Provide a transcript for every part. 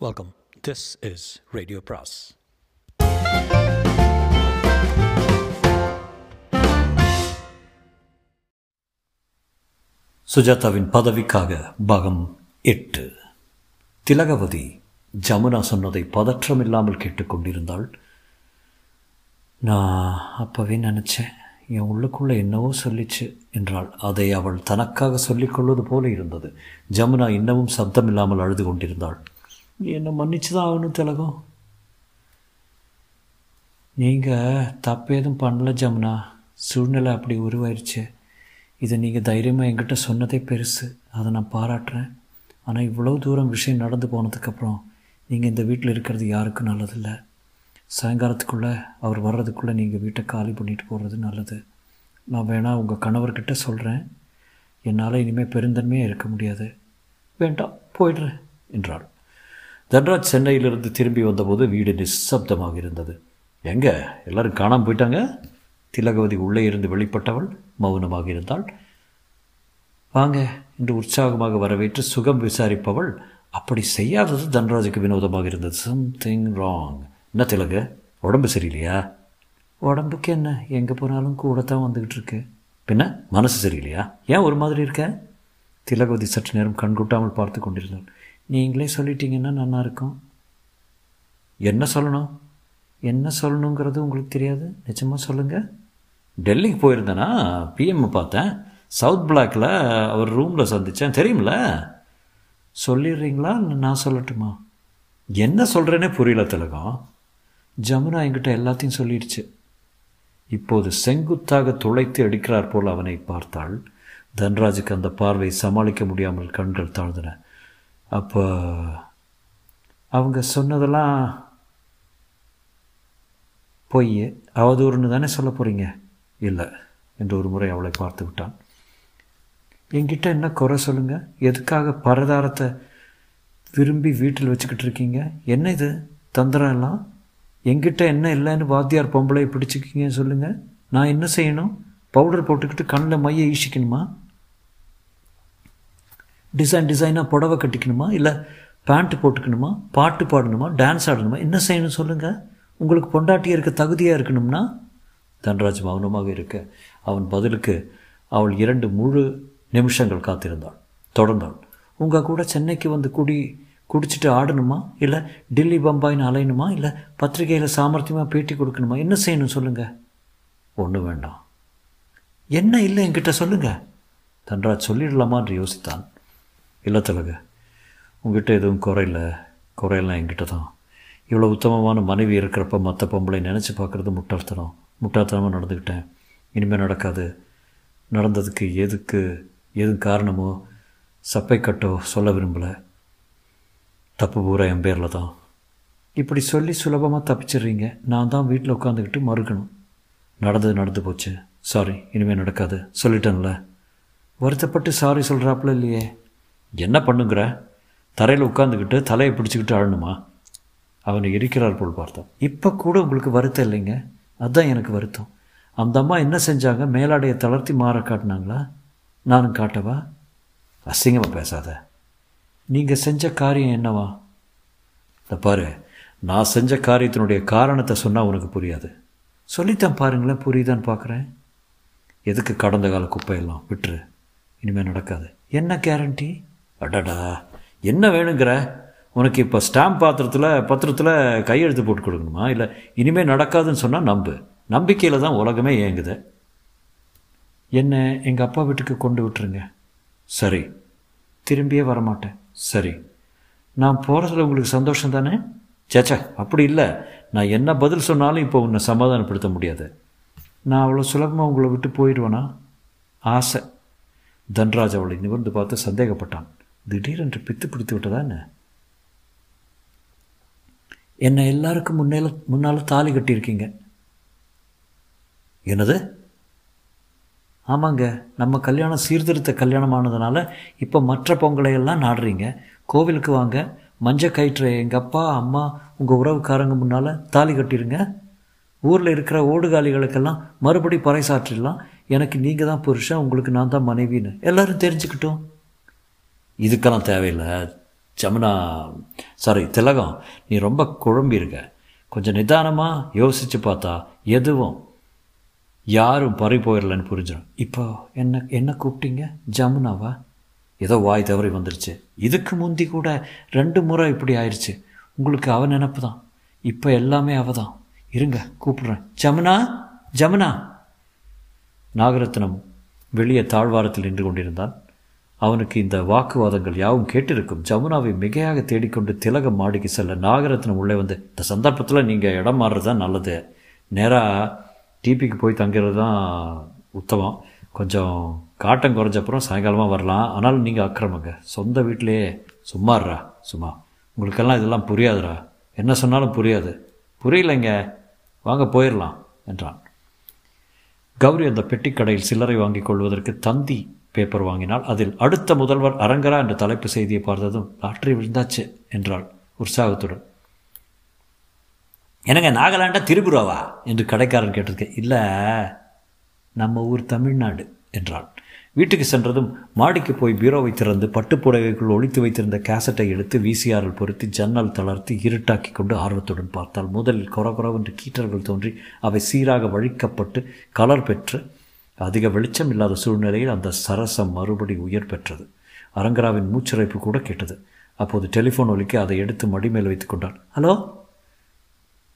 Welcome this is radio பிராஸ் சுஜாதாவின் பதவிக்காக பாகம் எட்டு. திலகவதி ஜமுனா சொன்னதை பதற்றமில்லாமல் கேட்டுக்கொண்டிருந்தாள் நான் அப்போவே நினச்சேன் என் உள்ளுக்குள்ளே என்னவோ சொல்லிச்சு என்றாள். அதை அவள் தனக்காக சொல்லிக்கொள்வது போல இருந்தது. ஜமுனா இன்னமும் சப்தமில்லாமல் அழுது கொண்டிருந்தாள். நீ என்னை மன்னிச்சு தான் ஆகணும் திலகம். நீங்கள் தப்பு எதுவும் பண்ணல ஜமுனா. சூழ்நிலை அப்படி உருவாயிருச்சு. இதை நீங்கள் தைரியமாக என்கிட்ட சொன்னதே பெருசு. அதை நான் பாராட்டுறேன். ஆனால் இவ்வளோ தூரம் விஷயம் நடந்து போனதுக்கப்புறம் நீங்கள் இந்த வீட்டில் இருக்கிறது யாருக்கும் நல்லதில்லை. சாயங்காலத்துக்குள்ளே அவர் வர்றதுக்குள்ளே நீங்கள் வீட்டை காலி பண்ணிட்டு போகிறது நல்லது. நான் வேணால் உங்கள் கணவர்கிட்ட சொல்கிறேன் என்னால் இனிமேல் பெருந்தன்மையாக இருக்க முடியாது. வேண்டாம் போயிடுறேன் என்றாள். தன்ராஜ் சென்னையிலிருந்து திரும்பி வந்தபோது வீடு நிசப்தமாக இருந்தது. எங்கே? எல்லாரும் காணாமல் போயிட்டாங்க? திலகவதி உள்ளே இருந்து வெளிப்பட்டவள் மௌனமாக இருந்தாள். வாங்க என்று உற்சாகமாக வரவேற்று சுகம் விசாரிப்பவள். அப்படி செய்யாதது தன்ராஜுக்கு வினோதமாக இருந்தது. சம்திங் ராங் என்ன திலக? உடம்பு சரியில்லையா? உடம்புக்கு என்ன? எங்கே போனாலும் கூட தான் வந்துக்கிட்டு இருக்கு. பின்ன மனசு சரியில்லையா? ஏன் ஒரு மாதிரி இருக்க? திலகவதி சற்று நேரம் கண்கூட்டாமல் பார்த்து கொண்டிருந்தாள். நீங்களே சொல்லிட்டீங்கன்னா நல்லாயிருக்கும் என்ன சொல்லணும்? என்ன சொல்லணுங்கிறது உங்களுக்கு தெரியாது? நிஜமாக சொல்லுங்கள் டெல்லிக்கு போயிருந்தேனா? பிஎம் பார்த்தேன். சவுத் பிளாக்கில் அவர் ரூமில் சந்தித்தேன் தெரியுமில்ல சொல்லிடுறீங்களா? நான் சொல்லட்டுமா? என்ன சொல்கிறேனே புரியல திலகம். ஜமுனா என்கிட்ட எல்லாத்தையும் சொல்லிடுச்சு. இப்போது செங்குத்தாக துளைத்து அடிக்கிறார் போல் அவனை பார்த்தாள். தன்ராஜுக்கு அந்த பார்வை சமாளிக்க முடியாமல் கண்கள் தாழ்ந்தன. அப்போ அவங்க சொன்னதெல்லாம் பொய். அவதூறுன்னு தானே சொல்ல போகிறீங்க இல்லை என்று ஒரு முறை அவளை பார்த்து விட்டான். என்கிட்ட என்ன குறை சொல்லுங்கள் எதுக்காக பரதாரத்தை விரும்பி வீட்டில் வச்சுக்கிட்டு இருக்கீங்க? என்ன இது? தந்திரம் எல்லாம்? என்கிட்ட என்ன இல்லைன்னு வாத்தியார் பொம்பளை பிடிச்சிக்கிங்க சொல்லுங்கள் நான் என்ன செய்யணும்? பவுடர் போட்டுக்கிட்டு கண்ணில் மைய ஈசிக்கணுமா டிசைன் டிசைனாக புடவை கட்டிக்கணுமா? இல்லை பேண்ட்டு போட்டுக்கணுமா? பாட்டு பாடணுமா? டான்ஸ் ஆடணுமா? என்ன செய்யணும் சொல்லுங்கள் உங்களுக்கு பொண்டாட்டி இருக்க தகுதியாக இருக்கணும்னா தன்ராஜ் மௌனமாக இருக்க. அவன் பதிலுக்கு அவள் இரண்டு முழு நிமிஷங்கள் காத்திருந்தாள். தொடர்ந்தாள். உங்கள் கூட சென்னைக்கு வந்து குடி குடிச்சிட்டு ஆடணுமா? இல்லை டெல்லி பம்பாயின்னு அலையணுமா? இல்லை பத்திரிகையில் சாமர்த்தியமாக பேட்டி கொடுக்கணுமா? என்ன செய்யணும் சொல்லுங்கள் ஒன்றும் வேண்டாம். என்ன இல்லை என்கிட்ட சொல்லுங்கள் தன்ராஜ் சொல்லிடலாமா என்று யோசித்தான். இல்லை தலக உங்ககிட்ட எதுவும் குறையில்ல குறையெல்லாம் என்கிட்ட தான். இவ்வளோ உத்தமமான மனைவி இருக்கிறப்ப மற்ற பொம்பளை நினச்சி பார்க்குறது முட்டாள்தனம். முட்டாள்தனமாக நடந்துக்கிட்டேன். இனிமேல் நடக்காது. நடந்ததுக்கு எதுக்கு எது காரணமோ சப்பை கட்டோ சொல்ல விரும்பலை. தப்பு பூரா என் பேரில் தான். இப்படி சொல்லி சுலபமாக தப்பிச்சிடுறீங்க. நான் தான் வீட்டில் உட்காந்துக்கிட்டு மறுக்கணும். நடந்தது நடந்து போச்சு. சாரி இனிமேல் நடக்காது. சொல்லிட்டேன்ல. வருத்தப்பட்டு சாரி சொல்கிறாப்புல இல்லையே. என்ன பண்ணுங்கிற? தரையில் உட்காந்துக்கிட்டு தலையை பிடிச்சிக்கிட்டு அழணுமா அவனை எரிக்கிறார் போல் பார்த்தோம். இப்போ கூட உங்களுக்கு வருத்தம் இல்லைங்க? அதுதான் எனக்கு வருத்தம். அந்த அம்மா என்ன செஞ்சாங்க? மேலாடையை தளர்த்தி மாற காட்டினாங்களா? நானும் காட்டவா? அசிங்கமாக பேசாத. நீங்கள் செஞ்ச காரியம் என்னவா? இந்த பாரு நான் செஞ்ச காரியத்தினுடைய காரணத்தை சொன்னால் உனக்கு புரியாது. சொல்லித்தான் பாருங்களேன் புரியுதான்னு பார்க்குறேன் எதுக்கு கடந்த கால குப்பையெல்லாம் விட்டுரு. இனிமேல் நடக்காது. என்ன கேரண்டி அடடா என்ன வேணுங்கிற? உனக்கு இப்போ ஸ்டாம்ப் பாத்திரத்தில் பத்திரத்தில் கையெழுத்து போட்டு கொடுக்கணுமா? இல்லை இனிமேல் நடக்காதுன்னு சொன்னால் நம்பு. நம்பிக்கையில் தான் உலகமே இயங்குது. என்ன எங்கள் அப்பா வீட்டுக்கு கொண்டு விட்டுருங்க. சரி. திரும்பியே வரமாட்டேன். சரி. நான் போகிறதுல உங்களுக்கு சந்தோஷம் தானே? சேச்சா அப்படி இல்லை. நான் என்ன பதில் சொன்னாலும் இப்போ உன்னை சமாதானப்படுத்த முடியாது. நான் அவ்வளோ சுலபமாக உங்களை விட்டு போயிடுவேனா? ஆசை. தன்ராஜ் அவளை நிமிர்ந்து பார்த்து சந்தேகப்பட்டான். திடீரென்று பித்து பிடித்து விட்டதா என்ன? என்னை எல்லாருக்கும் முன்னேல முன்னால் தாலி கட்டியிருக்கீங்க. என்னது? ஆமாங்க நம்ம கல்யாணம் சீர்திருத்த கல்யாணம் ஆனதுனால இப்போ மற்ற பொங்கலையெல்லாம் நாடுறீங்க. கோவிலுக்கு வாங்க மஞ்சள் கயிற்று எங்கள் அப்பா அம்மா உங்கள் உறவுக்காரங்க முன்னால் தாலி கட்டிடுங்க ஊரில் இருக்கிற ஓடுகாலிகளுக்கெல்லாம் மறுபடி பறைசாற்றிடலாம். எனக்கு நீங்கள் தான் புருஷன் உங்களுக்கு நான் தான் மனைவின்னு. எல்லோரும் தெரிஞ்சுக்கிட்டோம். இதுக்கெல்லாம் தேவையில்லை. ஜமுனா சாரி திலகம் நீ ரொம்ப குழம்பி இருக்க கொஞ்சம் நிதானமாக யோசித்து பார்த்தா எதுவும் யாரும் பறி போயிடலன்னு புரிஞ்சிடும் இப்போ என்ன என்ன கூப்பிட்டீங்க? ஜமுனாவா? ஏதோ வாய் தவறி வந்துருச்சு. இதுக்கு முந்தி கூட ரெண்டு முறை இப்படி ஆயிடுச்சு உங்களுக்கு அவ நினப்பு தான். இப்போ எல்லாமே அவ தான். இருங்க கூப்பிடுறேன். ஜமுனா ஜமுனா. நாகரத்னம் வெளியே தாழ்வாரத்தில் நின்று கொண்டிருந்தான் அவனுக்கு இந்த வாக்குவாதங்கள் யாவும் கேட்டிருக்கும். ஜமுனாவை மிகையாக தேடிக்கொண்டு திலகம் மாடிக்கு செல்ல நாகரத்னம் உள்ளே வந்து இந்த சந்தர்ப்பத்தில் நீங்கள் இடம் மாறுறது தான் நல்லது. நேராக டிபிக்கு போய் தங்கிறது தான் உத்தமம். கொஞ்சம் காட்டம் குறைஞ்சப்புறம் சாயங்காலமாக வரலாம். ஆனாலும் நீங்கள் அக்கிரமங்க. சொந்த வீட்டிலேயே சும்மாடுறா சும்மா. உங்களுக்கெல்லாம் இதெல்லாம் புரியாதுடா என்ன சொன்னாலும் புரியாது. புரியலைங்க வாங்க போயிடலாம் என்றான். கௌரி அந்த பெட்டிக்கடையில் சில்லறை வாங்கிக் கொள்வதற்கு தந்தி பேப்பர் வாங்கினாள் அதில் அடுத்த முதல்வர் அரங்கரா என்ற தலைப்பு செய்தியை பார்த்ததும் லாட்டரி விழுந்தாச்சு என்றாள் உற்சாகத்துடன். என்னங்க நாகாலாண்டா திரிபுராவா? என்று கடைக்காரன் கேட்டிருக்கேன். இல்லை நம்ம ஊர் தமிழ்நாடு என்றாள். வீட்டுக்கு சென்றதும் மாடிக்கு போய் பீரோவை திறந்து பட்டுப்புடவைக்குள் ஒழித்து வைத்திருந்த கேசட்டை எடுத்து விசிஆரில் பொருத்தி ஜன்னல் தளர்த்தி இருட்டாக்கி கொண்டு ஆர்வத்துடன் பார்த்தால் முதலில் குறகுறவென்று கீற்றர்கள் தோன்றி அவை சீராக வழிக்கப்பட்டு கலர் பெற்று அதிக வெளிச்சம் இல்லாத சூழ்நிலையில் அந்த சரசம் மறுபடி உயர் பெற்றது. அரங்கராவின் மூச்சிறைப்பு கூட கேட்டது. அப்போது டெலிஃபோன் ஒலிக்க அதை எடுத்து மடிமேல் வைத்து ஹலோ?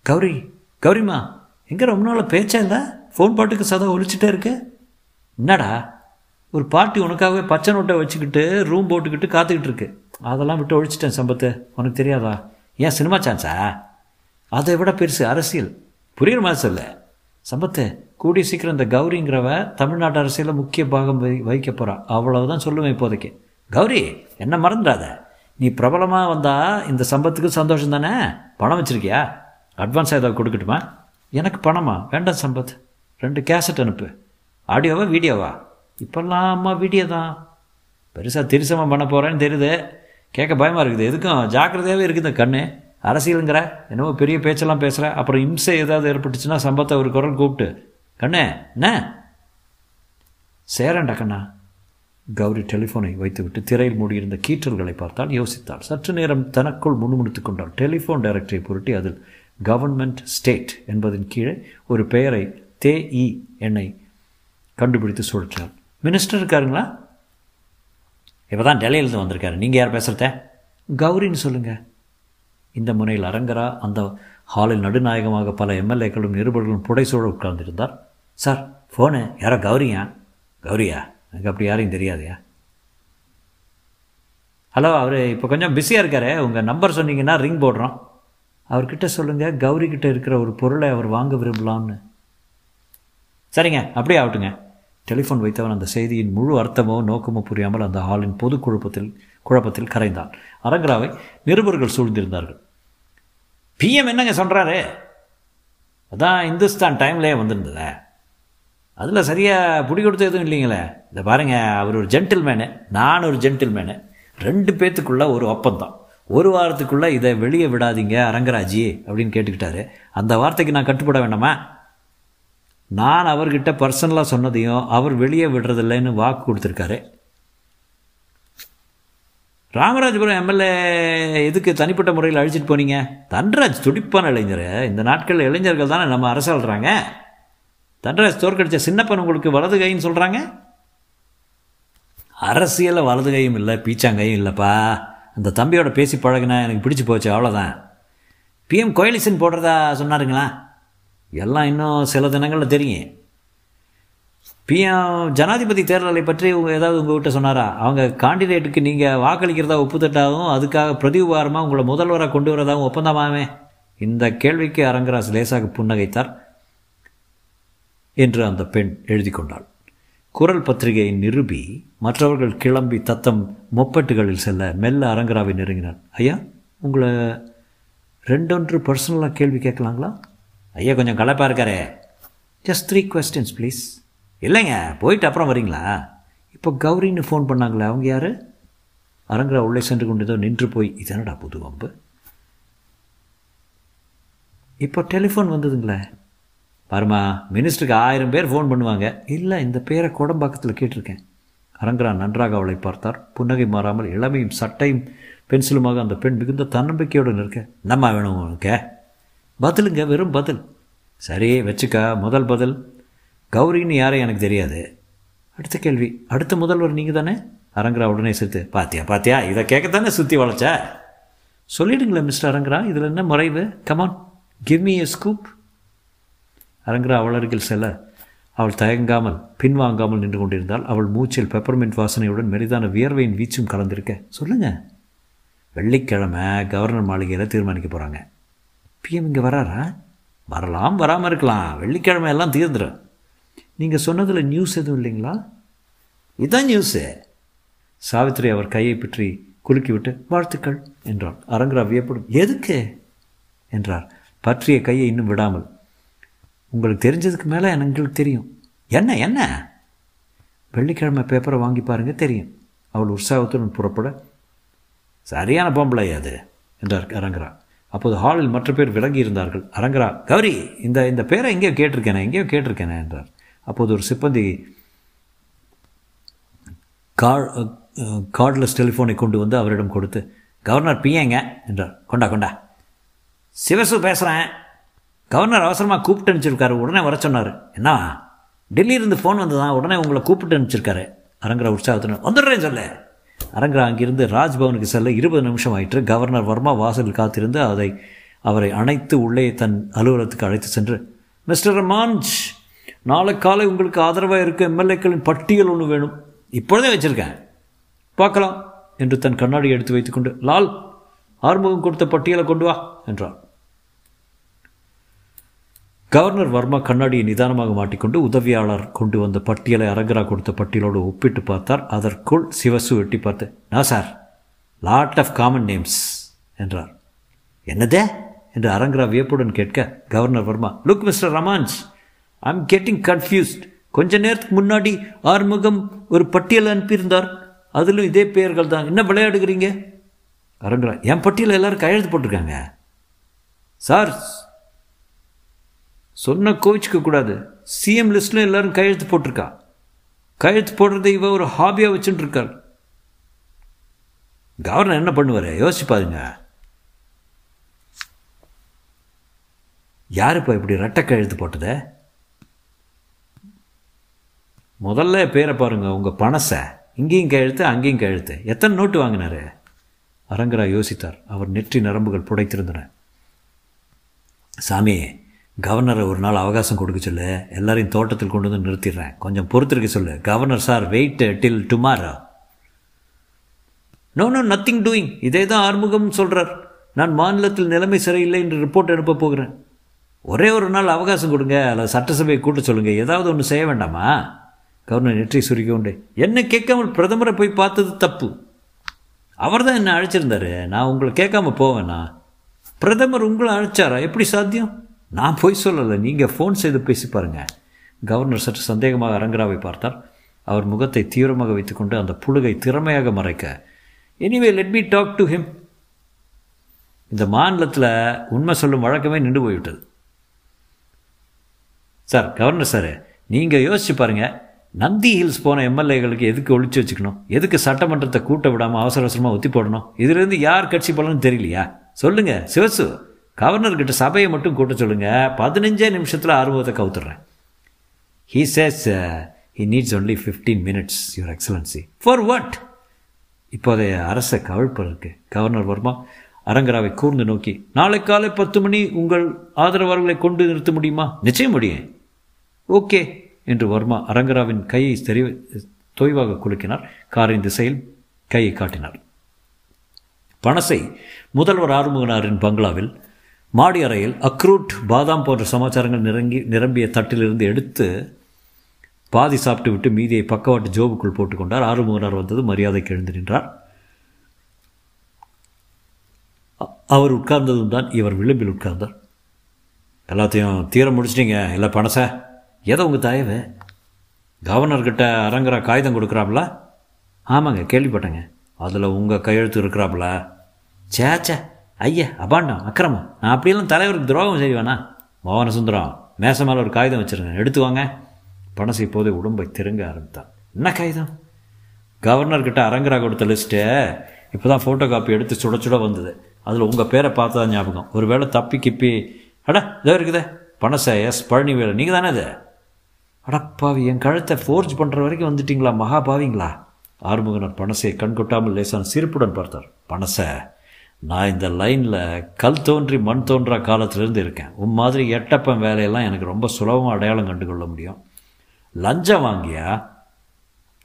கௌரி கௌரிம்மா எங்கே ரொம்ப நாள் பேச்சா இல்லை? ஃபோன் பாட்டுக்கு சதா ஒழிச்சிட்டே இருக்கு. என்னடா? ஒரு பாட்டி உனக்காகவே பச்சை நோட்டை வச்சுக்கிட்டு ரூம் போட்டுக்கிட்டு காத்துக்கிட்டு இருக்கு. அதெல்லாம் விட்டு ஒழிச்சிட்டேன் சம்பத்து. உனக்கு தெரியாதா? ஏன் சினிமா சான்ஸா? அதை விட பெருசு அரசியல். புரியுற மாதிரி சொல்ல. சம்பத்து கூடி சீக்கிரம் இந்த கௌரிங்கிறவ தமிழ்நாட்டு அரசியலில் முக்கிய பாகம் வை வகிக்க போகிறா அவ்வளவுதான் சொல்லுவேன் இப்போதைக்கு. கௌரி என்ன மறந்துடாத? நீ பிரபலமாக வந்தால் இந்த சம்பத்துக்கு சந்தோஷம் தானே? பணம் வச்சுருக்கியா? அட்வான்ஸ் ஏதாவது கொடுக்கட்டுமா? எனக்கு பணமா? வேண்டாம் சம்பத். ரெண்டு கேசட் அனுப்பு. ஆடியோவா வீடியோவா? இப்போல்லாம் அம்மா வீடியோ தான். பெருசாக திருசமாக பண்ண போகிறேன்னு தெரியுது. கேட்க பயமாக இருக்குது. எதுக்கும்? ஜாக்கிரதையாகவே இருக்குது கண்ணு. அரசியலுங்கிற என்னவோ பெரிய பேச்செல்லாம் பேசுகிற அப்புறம் இம்சை ஏதாவது ஏற்பட்டுச்சுன்னா சம்பத்தை ஒரு குரல் கூப்பிட்டு கண்ணே என்ன? சேரண்டா கண்ணா. கௌரி டெலிஃபோனை வைத்துவிட்டு திரையில் மூடியிருந்த கீற்றல்களை பார்த்தால் யோசித்தாள். சற்று நேரம் தனக்குள் முணுமுணுத்துக் கொண்டாள். டெலிஃபோன் டைரக்டரை புரட்டி அதில் கவர்மெண்ட் ஸ்டேட் என்பதன் கீழே ஒரு பெயரை தே இ என்னை கண்டுபிடித்து சுழற்றாள் மினிஸ்டர் இருக்காருங்களா இப்போ தான் டெல்லியிலேருந்து வந்திருக்காரு. நீங்கள் யார் பேசுகிறத கௌரின்னு சொல்லுங்கள் இந்த முனையில் அரங்கரா அந்த ஹாலில் நடுநாயகமாக பல எம்எல்ஏக்களும் நிருபர்களும் புடைசூழ உட்கார்ந்திருந்தார். Sir phone. யாரோ கௌரியா? கௌரியா? எனக்கு அப்படி யாரையும் தெரியாதையா? ஹலோ அவர் இப்போ கொஞ்சம் பிஸியாக இருக்கார். உங்கள் நம்பர் சொன்னீங்கன்னா ரிங் போடுறோம். அவர்கிட்ட சொல்லுங்கள் கௌரி கிட்ட இருக்கிற ஒரு பொருளை அவர் வாங்க விரும்பலாம்னு. சரிங்க. அப்படியே ஆகட்டுங்க. டெலிஃபோன் வைத்தவன் அந்த செய்தியின் முழு அர்த்தமோ நோக்கமோ புரியாமல் அந்த ஹாலின் பொது குழப்பத்தில் குழப்பத்தில் கரைந்தான். அரங்கராவை நிருபர்கள் சூழ்ந்திருந்தார்கள். பிஎம் என்னங்க சொல்கிறாரு அதான் இந்துஸ்தான் டைம்லேயே வந்திருந்ததே. அதில் சரியாக பிடி கொடுத்து எதுவும் இல்லைங்களே. இதை பாருங்கள் அவர் ஒரு ஜென்டில்மேனு நான் ஒரு ஜென்டில்மேனு ரெண்டு பேர்த்துக்குள்ளே ஒரு ஒப்பந்தம். ஒரு வாரத்துக்குள்ளே இதை வெளியே விடாதீங்க அரங்கராஜி அப்படின்னு கேட்டுக்கிட்டாரு. அந்த வார்த்தைக்கு நான் கட்டுப்பட வேண்டாமா? நான் அவர்கிட்ட பர்சனலாக சொன்னதையும் அவர் வெளியே விடுறதில்லைன்னு வாக்கு கொடுத்துருக்காரு. ராமராஜபுரம் எம்எல்ஏ எதுக்கு தனிப்பட்ட முறையில் அழிச்சிட்டு போனீங்க? தன்ராஜ் துடிப்பான இளைஞர். இந்த நாட்களில் இளைஞர்கள் தானே நம்ம அரசாள்றாங்க. தன்ராஜ் தோற்கடிச்ச சின்னப்பன் உங்களுக்கு வலது கைன்னு சொல்கிறாங்க அரசியலில் வலது கையும் இல்லை பீச்சாங்கையும் இல்லைப்பா. அந்த தம்பியோட பேசி பழகினா எனக்கு பிடிச்சி போச்சு அவ்வளோதான் பிஎம் கோயிலிசன் போடுறதா சொன்னாருங்களா? எல்லாம் இன்னும் சில தினங்களில் தெரியும். ஜனாதிபதி தேர்தலை பற்றி உங்கள் ஏதாவது உங்கள்கிட்ட சொன்னாரா? அவங்க காண்டிடேட்டுக்கு நீங்கள் வாக்களிக்கிறதா ஒப்புத்தட்டாகவும் அதுக்காக பிரதிவாரமாக உங்களை முதல்வராக கொண்டு வரதாகவும் ஒப்பந்தமாமே இந்த கேள்விக்கு அரங்கராஜ் லேசாக புன்னகைத்தார் என்று அந்த பெண் எழுதி கொண்டாள். குரல் பத்திரிகையை நிருபி மற்றவர்கள் கிளம்பி தத்தம் மொப்பட்டுகளில் செல்ல மெல்ல அரங்கராவை நெருங்கினார் ஐயா உங்களை ரெண்டொன்று பர்சனலாக கேள்வி கேட்கலாங்களா? ஐயா கொஞ்சம் கலப்பாக இருக்காரே. ஜஸ்ட் த்ரீ கொஸ்டின்ஸ் ப்ளீஸ் இல்லைங்க போயிட்டு அப்புறம் வரீங்களா? இப்போ கௌரின்னு ஃபோன் பண்ணாங்களே அவங்க யார்? அரங்கரா உள்ளே சென்று கொண்டதோ நின்று போய் இதனடா புது வம்பு? இப்போ டெலிஃபோன் வந்ததுங்களே. பாருமா மினிஸ்டருக்கு ஆயிரம் பேர் ஃபோன் பண்ணுவாங்க. இல்லை இந்த பேரை கோடம்பாக்கத்தில் கேட்டிருக்கேன். அரங்கரா நன்றாக அவளை பார்த்தார். புன்னகை மாறாமல் இளமையும் சட்டையும் பென்சிலுமாக அந்த பெண் மிகுந்த தன்னம்பிக்கையோடு நிற்க நம்ம வேணும் உனக்கு? பதிலுங்க வெறும் பதில். சரி வச்சுக்கா முதல் பதில். கௌரின்னு யாரும் எனக்கு தெரியாது. அடுத்த கேள்வி. அடுத்த முதல்வர் நீங்கள் தானே? அரங்கரா உடனே சேர்த்து பாத்தியா பாத்தியா இதை கேட்கத்தானே சுற்றி வளைச்ச? சொல்லிடுங்களேன் மிஸ்டர் அரங்கரா இதில் என்ன மறைவு? Come on give me a scoop அரங்கரா அவள் அருகில் செல்ல அவள் தயங்காமல் பின்வாங்காமல் நின்று கொண்டிருந்தால் அவள் மூச்சில் பெப்பர்மெண்ட் வாசனையுடன் மெரிதான வியர்வையின் வீச்சும் கலந்திருக்க சொல்லுங்க. வெள்ளிக்கிழமை கவர்னர் மாளிகையில் தீர்மானிக்க போகிறாங்க பிஎம் இங்கே வராரா? வரலாம் வராமல் இருக்கலாம். வெள்ளிக்கிழமை எல்லாம் தீர்ந்துடும் நீங்கள் சொன்னதில் நியூஸ் எதுவும் இல்லைங்களா? இதுதான் நியூஸு சாவித்திரி அவர் கையை பற்றி குலுக்கிவிட்டு வாழ்த்துக்கள் என்றாள் அரங்கரா வியப்படும். எதுக்கு? என்றார். பற்றிய கையை இன்னும் விடாமல் உங்களுக்கு தெரிஞ்சதுக்கு மேலே எங்களுக்கு தெரியும். என்ன என்ன? வெள்ளிக்கிழமை பேப்பரை வாங்கி பாருங்க தெரியும். அவள் உற்சாகத்துடன் புறப்பட சரியான பொம்பளை அது என்றார் அரங்கரா. அப்போது ஹாலில் மற்ற பேர் விலகி இருந்தார்கள். அரங்கரா கௌரி இந்த இந்த பேரை எங்கேயோ கேட்டிருக்கேனே எங்கேயோ கேட்டிருக்கேனே என்றார். அப்போது ஒரு சிப்பந்தி கார் கார்ட்லெஸ் டெலிஃபோனை கொண்டு வந்து அவரிடம் கொடுத்து கவர்னர் பிஏங்க என்றார். கொண்டா கொண்டா. சிவசு பேசுகிறேன் கவர்னர் அவசரமாக கூப்பிட்டு அனுப்பிச்சிருக்காரு. உடனே வர சொன்னார். என்ன? டெல்லியிலிருந்து ஃபோன் வந்து தான் உடனே உங்களை கூப்பிட்டு அனுப்பிச்சிருக்காரு. அரங்கரா உற்சாகத்தினர் வந்துடுறேன் சொல்ல. அரங்கரா அங்கிருந்து ராஜ்பவனுக்கு செல்ல இருபது நிமிஷம் ஆயிற்று. கவர்னர் வர்மா வாசலில் காத்திருந்து அதை அவரை அணைத்து உள்ளே தன் அலுவலகத்துக்கு அழைத்து சென்று மிஸ்டர் மான்ஜ் நாளை காலை உங்களுக்கு ஆதரவாக இருக்க எம்எல்ஏக்களின் பட்டியல் ஒன்று வேணும். இப்பொழுதே வச்சுருக்கேன். பார்க்கலாம் என்று தன் கண்ணாடி எடுத்து வைத்துக்கொண்டு லால் ஆறுமுகம் கொடுத்த பட்டியலை கொண்டு வா என்றார் கவர்னர் வர்மா கண்ணாடியை நிதானமாக மாட்டிக்கொண்டு உதவியாளர் கொண்டு வந்த பட்டியலை அரங்கரா கொடுத்த பட்டியலோடு ஒப்பிட்டு பார்த்தார். அதற்குள் சிவசு வெட்டி பார்த்து நான் sir lot of common names என்றார். என்னதே? என்று அரங்கரா வியப்புடன் கேட்க கவர்னர் வர்மா லுக் மிஸ்டர் ரமான்ஸ் ஐ எம் கெட்டிங் கன்ஃபியூஸ்ட் கொஞ்ச நேரத்துக்கு முன்னாடி ஆறுமுகம் ஒரு பட்டியல் அனுப்பியிருந்தார். அதிலும் இதே பெயர்கள் தான். என்ன விளையாடுகிறீங்க? அரங்கரா என் பட்டியலில் எல்லாரும் கையெழுத்து போட்டிருக்காங்க. சார் சொன்ன கோவிச்சுக்க கூடாது. சிஎம் லிஸ்ட்டில் எல்லாரும் கையெழுத்து போட்டிருக்கா. கையெழுத்து போடுறதை இவ ஒரு ஹாபியாக வச்சுட்டு இருக்கார் கவர்னர் என்ன பண்ணுவார்? யோசிப்பாருங்க. யாருப்பா இப்படி ரெட்டை கையெழுத்து போட்டதே? முதல்ல பேரை பாருங்கள் உங்கள் பணசை. இங்கேயும் கையெழுத்து அங்கேயும் கையெழுத்து எத்தனை நோட்டு வாங்கினாரு? அரங்கரா யோசித்தார். அவர் நெற்றி நரம்புகள் புடைத்திருந்தன. சாமி கவர்னரை ஒரு நாள் அவகாசம் கொடுக்க சொல்லு. எல்லாரையும் தோட்டத்தில் கொண்டு வந்து நிறுத்திடுறேன். கொஞ்சம் பொறுத்திருக்க சொல்லு. Governor sir wait till tomorrow. No no nothing doing இதே தான் ஆறுமுகம் சொல்கிறார் நான் மாநிலத்தில் நிலைமை சரியில்லை என்று ரிப்போர்ட் அனுப்ப போகிறேன். ஒரே ஒரு நாள் அவகாசம் கொடுங்க. அல்லது சட்டசபையை கூட்ட சொல்லுங்கள் ஏதாவது ஒன்று செய்ய வேண்டாமா? கவர்னர் நெற்றி சுருக்கி கொண்டு என்ன கேட்காமல் பிரதமரை போய் பார்த்தது தப்பு. அவர் தான் என்ன அழைச்சிருந்தாரு. நான் உங்களை கேட்காம போவேண்ணா பிரதமர் உங்களை அழைச்சாரா? எப்படி சாத்தியம்? நான் போய் சொல்லலை. நீங்கள் ஃபோன் செய்து பேசி பாருங்கள் கவர்னர் சற்று சந்தேகமாக அரங்கராவை பார்த்தார். அவர் முகத்தை தீவிரமாக வைத்துக்கொண்டு அந்த புழுகை திறமையாக மறைக்க anyway let me talk to him இந்த மாநிலத்தில் உண்மை சொல்லும் வழக்கமே நின்று போய்விட்டது. சார் கவர்னர் சார் நீங்கள் யோசிச்சு பாருங்கள் நந்தி ஹில்ஸ் போன எம்எல்ஏகளுக்கு எதுக்கு ஒழிச்சு வச்சுக்கணும்? எதுக்கு சட்டமன்றத்தை கூட்ட விடாமல் அவசர அவசரமாக ஒத்தி போடணும்? இதுலேருந்து யார் கட்சி போலன்னு தெரியலையா? சொல்லுங்க சிவசு. கவர்னர்கிட்ட சபையை மட்டும் கூட்ட சொல்லுங்க. பதினஞ்சே நிமிஷத்தில் ஆர்வத்தை கவுத்துடுறேன் he says he needs only fifteen minutes your excellency for what இப்போதைய அரச கவிழ்ப்பதற்கு கவர்னர் வர்மா அரங்கராவை கூர்ந்து நோக்கி நாளை காலை பத்து மணி உங்கள் ஆதரவாளர்களை கொண்டு நிறுத்த முடியுமா? நிச்சயம் முடியும். ஓகே என்று வர்மா அரங்கராவின் கையை தெரி தொய்வாக குலுக்கினார். காரின் திசையில் கையை காட்டினார். பணசை முதல்வர் ஆறுமுகனாரின் பங்களாவில் மாடி அறையில் அக்ரூட் பாதாம் போன்ற சமாச்சாரங்கள் நிரங்கி நிரம்பிய தட்டிலிருந்து எடுத்து பாதி சாப்பிட்டு விட்டு மீதியை பக்கவாட்டு ஜோபுக்குள் போட்டுக்கொண்டார். ஆறுமுகனார் வந்தது மரியாதைக்கு எழுந்து நின்றார். அவர் உட்கார்ந்ததும் தான் இவர் விளிம்பில் உட்கார்ந்தார். எல்லாத்தையும் தீர முடிச்சிட்டிங்க. இல்லை பணசை? எதை உங்கள் தயவு. கவர்னர்கிட்ட அரங்கரா காகிதம் கொடுக்குறாப்புல ஆமாங்க கேள்விப்பட்டேங்க. அதில் உங்கள் கையெழுத்து இருக்கிறாப்புல சேச்சே ஐயா அபாண்டம் அக்கிரமம். நான் அப்படியெல்லாம் தலைவருக்கு துரோகம் செய்வேண்ணா மோகன சுந்தரம் மேச மேலே ஒரு காகிதம் வச்சுருங்க. எடுத்து வாங்க. பணசை இப்போதே உடம்பை திருங்க ஆரம்பித்தான். என்ன காகிதம்? கவர்னர்கிட்ட அரங்கரா கொடுத்த லிஸ்ட்டு இப்போ தான் ஃபோட்டோ காப்பி எடுத்து சுட சுட வந்தது. அதில் உங்கள் பேரை பார்த்தா ஞாபகம். ஒரு வேளை தப்பி கிப்பி. அடா இதோ இருக்குதே. பணசை எஸ் பழனி வேலை. நீங்கள் தானே அது? அடப்பாவி என் கழுத்தை ஃபோர்ஜ் பண்ணுற வரைக்கும் வந்துட்டீங்களா மகாபாவிங்களா ஆறுமுகனர் பணசை கண் கொட்டாமல் லேசான சிரிப்புடன் பார்த்தார். பணசை நான் இந்த லைனில் கல் தோன்றி மண் தோன்றா காலத்திலேருந்து இருக்கேன். உன் மாதிரி எட்டப்பன் வேலையெல்லாம் எனக்கு ரொம்ப சுலபமாக அடையாளம் கண்டுகொள்ள முடியும். லஞ்சம் வாங்கியா?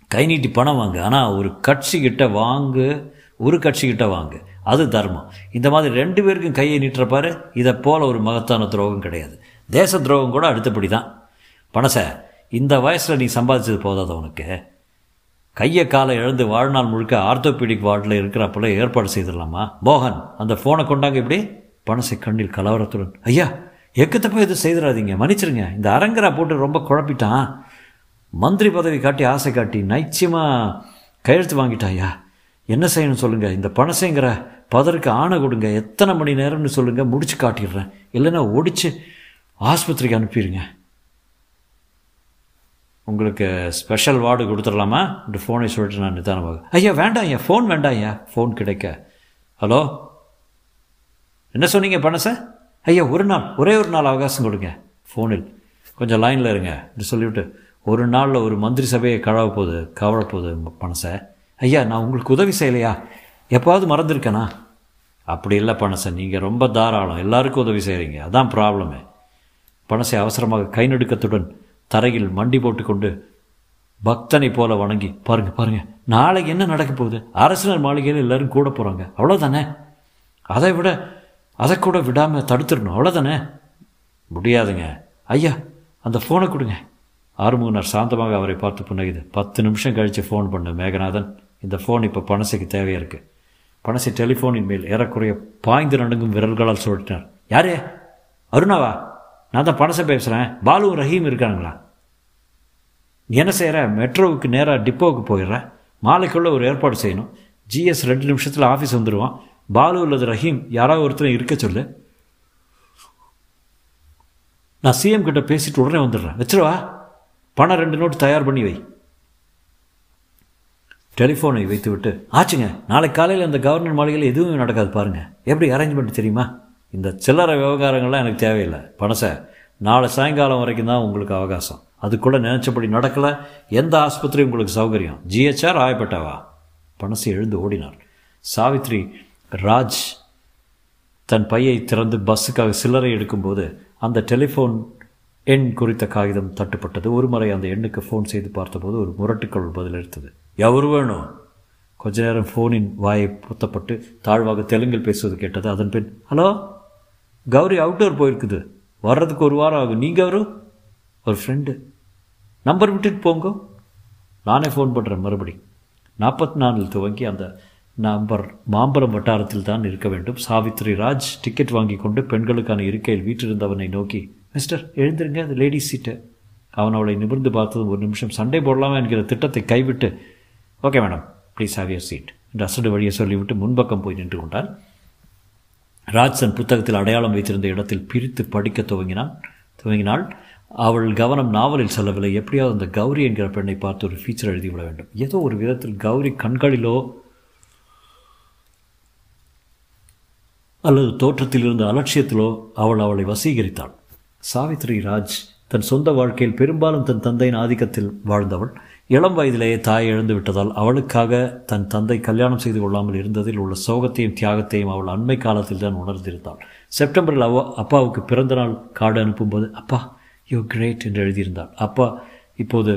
கை நீட்டி பணம் வாங்கு. ஆனால் ஒரு கட்சிக்கிட்ட வாங்கு ஒரு கட்சிக்கிட்ட வாங்கு. அது தர்மம். இந்த மாதிரி ரெண்டு பேருக்கும் கையை நீட்டுறப்பாரு இதை போல் ஒரு மகத்தான துரோகம் கிடையாது. தேச துரோகம் கூட அடுத்தபடி தான் பணச இந்த வயசில் நீ சம்பாதிச்சது போதாத உனக்கு? கையை காலை இழந்து வாழ்நாள் முழுக்க ஆர்த்தோபீடிக் வார்டில் இருக்கிறப்பல ஏற்பாடு செய்திடலாமா? மோகன் அந்த ஃபோனை கொண்டாங்க இப்படி? பணசை கண்ணில் கலவரத்துடன் ஐயா எக்கத்தப்போ எதுவும் செய்திடாதீங்க மன்னிச்சிருங்க இந்த அரங்கரா போட்டு ரொம்ப குழப்பிட்டான். மந்திரி பதவி காட்டி ஆசை காட்டி நைச்சியமாக கையெழுத்து வாங்கிட்டாயா என்ன செய்யணும் சொல்லுங்கள் இந்த பணசைங்கிற பதருக்கு ஆணை கொடுங்க எத்தனை மணி நேரம்னு சொல்லுங்கள் முடிச்சு காட்டிடுறேன். இல்லைன்னா ஒடிச்சு ஆஸ்பத்திரிக்கு அனுப்பிடுங்க. உங்களுக்கு ஸ்பெஷல் வார்டு கொடுத்துடலாமா? இந்த ஃபோனை சொல்லிட்டு நான் நிதானமாக ஐயா வேண்டாம் ஐயா ஃபோன் வேண்டாம் ஐயா ஃபோன் கிடைக்க. ஹலோ என்ன சொன்னீங்க பணச ஐயா ஒரு நாள் ஒரே ஒரு நாள் அவகாசம் கொடுங்க ஃபோனில் கொஞ்சம் லைனில் இருங்க என்று சொல்லிவிட்டு ஒரு நாளில் ஒரு மந்திரி சபையை கழவ போகுது கவழ போகுது பணசை ஐயா நான் உங்களுக்கு உதவி செய்யலையா? எப்போவது மறந்துருக்கேனா? அப்படி இல்லை பணசை நீங்கள் ரொம்ப தாராளம் எல்லாருக்கும் உதவி செய்கிறீங்க அதான் ப்ராப்ளமே பணசை அவசரமாக கை நடுக்கத்துடன் தரையில் மண்டி போட்டுக்கொண்டு பக்தனை போல வணங்கி பாருங்க பாருங்க நாளைக்கு என்ன நடக்க போகுது? அரசினர் மாளிகையில் எல்லாரும் கூட போகிறாங்க அவ்வளோதானே அதை விட அதை கூட விடாமல் தடுத்துடணும். அவ்வளோதானே முடியாதுங்க. ஐயா அந்த ஃபோனை கொடுங்க. ஆறுமுகனார் சாந்தமாக அவரை பார்த்து புன்னகுது பத்து நிமிஷம் கழித்து ஃபோன் பண்ணு மேகநாதன். இந்த ஃபோன் இப்போ பணசைக்கு தேவையாக இருக்குது பணசை டெலிஃபோனின் மேல் ஏறக்குறைய பாய்ந்து நடுங்கும் விரல்களால் சொல்லிட்டார் யாரே? அருணாவா? நான் தான் பணசை பேசுகிறேன் பாலுவும் ரஹீம் இருக்காங்களா என்ன செய்கிற மெட்ரோவுக்கு நேராக டிப்போவுக்கு போயிடுறேன். மாலைக்குள்ளே ஒரு ஏற்பாடு செய்யணும். ஜிஎஸ் ரெண்டு நிமிஷத்தில் ஆஃபீஸ் வந்துடுவான் பாலு அல்லது ரஹீம் யாராவது ஒருத்தர் இருக்க சொல்லு. நான் சிஎம் கிட்ட பேசிட்டு உடனே வந்துடுறேன். வச்சிருவா? பணம் ரெண்டு நோட்டு தயார் பண்ணி வை. டெலிஃபோனை வைத்து விட்டு ஆச்சுங்க நாளைக்கு காலையில் அந்த கவர்னர் மாளிகையில் எதுவும் நடக்காது பாருங்கள் எப்படி அரேஞ்ச்மெண்ட் தெரியுமா? இந்த சில்லறை விவகாரங்கள்லாம் எனக்கு தேவையில்லை. பணசை நாளை சாயங்காலம் வரைக்கும் தான் உங்களுக்கு அவகாசம். அதுக்குள்ளே நினச்சபடி நடக்கலை. எந்த ஆஸ்பத்திரி உங்களுக்கு சௌகரியம்? ஜிஹெச்ஆர் ஆயப்பட்டாவா பணசை எழுந்து ஓடினார். சாவித்ரி ராஜ் தன் பையை திறந்து பஸ்ஸுக்காக சில்லறை எடுக்கும்போது அந்த டெலிஃபோன் எண் குறித்த காகிதம் தட்டுப்பட்டது. ஒரு முறை அந்த எண்ணுக்கு ஃபோன் செய்து பார்த்தபோது ஒரு முரட்டுக்கள் பதில் எடுத்தது. வேணும்? கொஞ்ச நேரம் ஃபோனின் வாயை புத்தப்பட்டு தாழ்வாக தெலுங்கில் பேசுவது கேட்டது. அதன் பின் ஹலோ? கௌரி அவுட்டோர் போயிருக்குது. வர்றதுக்கு ஒரு வாரம் ஆகும். நீங்கள் வரும் ஒரு ஃப்ரெண்டு நம்பர் விட்டுட்டு போங்க. நானே ஃபோன் பண்ணுறேன் மறுபடி. நாற்பத்தி நாலில் துவங்கி அந்த நம்பர் மாம்பரம் வட்டாரத்தில் தான் இருக்க வேண்டும். சாவித்ரி ராஜ் டிக்கெட் வாங்கி கொண்டு பெண்களுக்கான இருக்கையில் வீட்டிருந்தவனை நோக்கி மிஸ்டர் எழுந்திருங்க. அந்த லேடிஸ் சீட்டு அவன் அவளை நிமிர்ந்து பார்த்ததும் ஒரு நிமிஷம் சண்டை போடலாமா என்கிற திட்டத்தை கைவிட்டு okay madam please have your seat என்று அசடு வழியை சொல்லிவிட்டு முன்பக்கம் போய் நின்று கொண்டான். ராஜ்சன் புத்தகத்தில் அடையாளம் வைத்திருந்த இடத்தில் பிரித்து படிக்க துவங்கினான். துவங்கினாள் அவள் கவனம் நாவலில் செல்லவில்லை. எப்படியாவது அந்த கௌரி என்கிற பெண்ணை பார்த்து ஒரு ஃபீச்சர் எழுதிவிட வேண்டும். ஏதோ ஒரு விதத்தில் கௌரி கண்களிலோ அல்லது தோற்றத்தில் இருந்த அலட்சியத்திலோ அவள் அவளை வசீகரித்தாள். சாவித்ரி ராஜ் தன் சொந்த வாழ்க்கையில் பெரும்பாலும் தன் தந்தையின் ஆதிக்கத்தில் வாழ்ந்தவள். இளம் வயதிலேயே தாய் இழந்து விட்டதால் அவளுக்காக தன் தந்தை கல்யாணம் செய்து கொள்ளாமல் இருந்ததில் உள்ள சோகத்தையும் தியாகத்தையும் அவள் அண்மை காலத்தில் தான் உணர்ந்திருந்தாள். செப்டம்பரில் அவ அப்பாவுக்கு பிறந்த நாள் கார்டு அனுப்பும்போது அப்பா யூ கிரேட் என்று எழுதியிருந்தாள். அப்பா இப்போது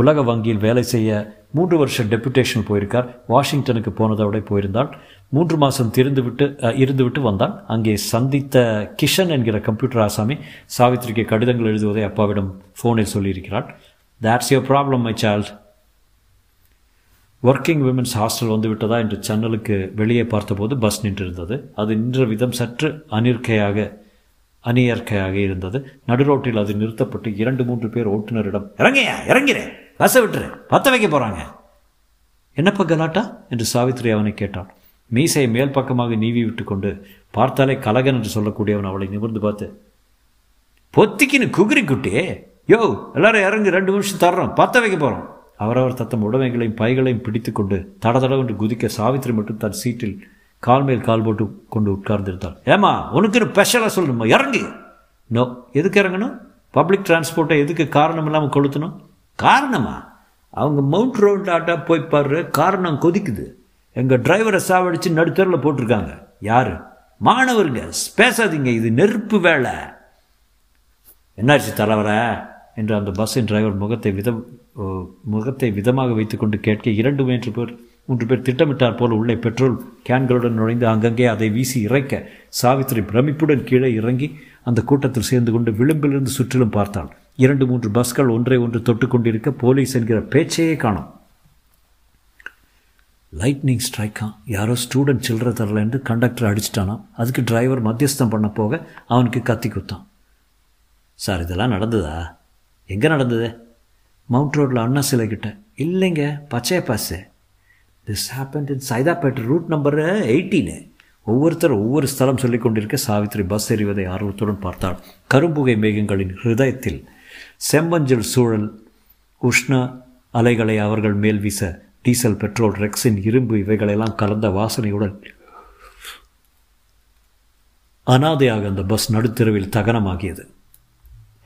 உலக வங்கியில் வேலை செய்ய மூன்று வருஷம் டெபுடேஷன் போயிருக்கார். வாஷிங்டனுக்கு போனதோட போயிருந்தாள். மூன்று மாதம் திறந்துவிட்டு இருந்துவிட்டு வந்தான். அங்கே சந்தித்த கிஷன் என்கிற கம்ப்யூட்டர் ஆசாமி சாவித்திரிக்கு கடிதங்கள் எழுதுவதை அப்பாவிடம் ஃபோனில் சொல்லியிருக்கிறாள். That's your problem my child working women's hostel வந்து விட்டதா என்று சன்னலுக்கு வெளியே பார்த்தபோது பஸ் நின்றிருந்தது. அது நின்ற விதம் சற்று அனிர்க்கையாக அணியற்கையாக இருந்தது. நடு ரோட்டில் அது நிறுத்தப்பட்டு இரண்டு மூன்று பேர் ஓட்டுநரிடம் இறங்கையா இறங்கிறேன் பஸ்ஸை விட்டுரு. பத்த வைக்க போகிறாங்க என்னப்பா கலாட்டா? என்று சாவித்ரி அவனை கேட்டான். மீசையை மேல் பக்கமாக நீவி விட்டு கொண்டு பார்த்தாலே கலகன் என்று சொல்லக்கூடியவன் அவளை நிமிர்ந்து பார்த்து பொத்திக்கின்னு குகிரி குட்டியே. யோ எல்லாரும் இறங்கி ரெண்டு நிமிஷம் தர்றோம் பற்ற வைக்க போகிறோம் அவரவர் தத்தம் உடமைகளையும் பைகளையும் பிடித்துக்கொண்டு தடதடவென்று குதிக்க சாவித்திரி மட்டும் தன் சீட்டில் கால் மேல் கால் போட்டு கொண்டு உட்கார்ந்திருந்தாள். ஏமா உனக்குன்னு ஸ்பெஷலாக சொல்லணுமா? இறங்கு. நோ எதுக்கு இறங்கணும்? பப்ளிக் டிரான்ஸ்போர்ட்டை எதுக்கு காரணம் இல்லாமல் கொளுத்தணும்? காரணமா? அவங்க மவுண்ட் ரோட் ஆட்டா போய் பாரு காரணம் கொதிக்குது. எங்கள் டிரைவரை சாவடிச்சு நடுத்தரில் போட்டிருக்காங்க. யார்? மாணவருங்க. பேசாதீங்க இது நெருப்பு வேலை. என்னாச்சு தலைவரை? என்று அந்த பஸ்ஸின் டிரைவர் முகத்தை விதம் முகத்தை விதமாக வைத்துக்கொண்டு கேட்க இரண்டு மூன்று பேர் மூன்று பேர் திட்டமிட்டார் போல உள்ளே பெட்ரோல் கேன்களுடன் நுழைந்து அங்கங்கே அதை வீசி இறைக்க சாவித்திரி பிரமிப்புடன் கீழே இறங்கி அந்த கூட்டத்தில் சேர்ந்து கொண்டு விளிம்பிலிருந்து சுற்றிலும் பார்த்தாள். இரண்டு மூன்று பஸ்கள் ஒன்றை ஒன்று தொட்டுக்கொண்டிருக்க போலீஸ் என்கிற பேச்சையே காணும். லைட்னிங் ஸ்ட்ரைக்கா யாரோ ஸ்டூடெண்ட் சில்லற தரல என்று கண்டக்டர் அடிச்சிட்டானா? அதுக்கு டிரைவர் மத்தியஸ்தம் பண்ண போக அவனுக்கு கத்தி குத்தான். சார் இதெல்லாம் நடந்ததா? எங்கே நடந்தது? மவுண்ட் ரோட்டில் அண்ணா சிலை கிட்ட. இல்லைங்க பச்சைய Basu. This happen in Saidapet route number eighteen ஒவ்வொருத்தர் ஒவ்வொரு ஸ்தலம் சொல்லிக் கொண்டிருக்க சாவித்திரி பஸ் எறிவதை ஆர்வத்துடன் பார்த்தாள். கரும்புகை மேகங்களின் ஹிருதயத்தில் செம்மஞ்சள் சூழல் உஷ்ண அலைகளை அவர்கள் மேல் வீச டீசல் பெட்ரோல் ரெக்ஸின் இரும்பு இவைகளெல்லாம் கலந்த வாசனையுடன் அனாதையாக அந்த பஸ் நடுத்தெருவில் தகனமாகியது.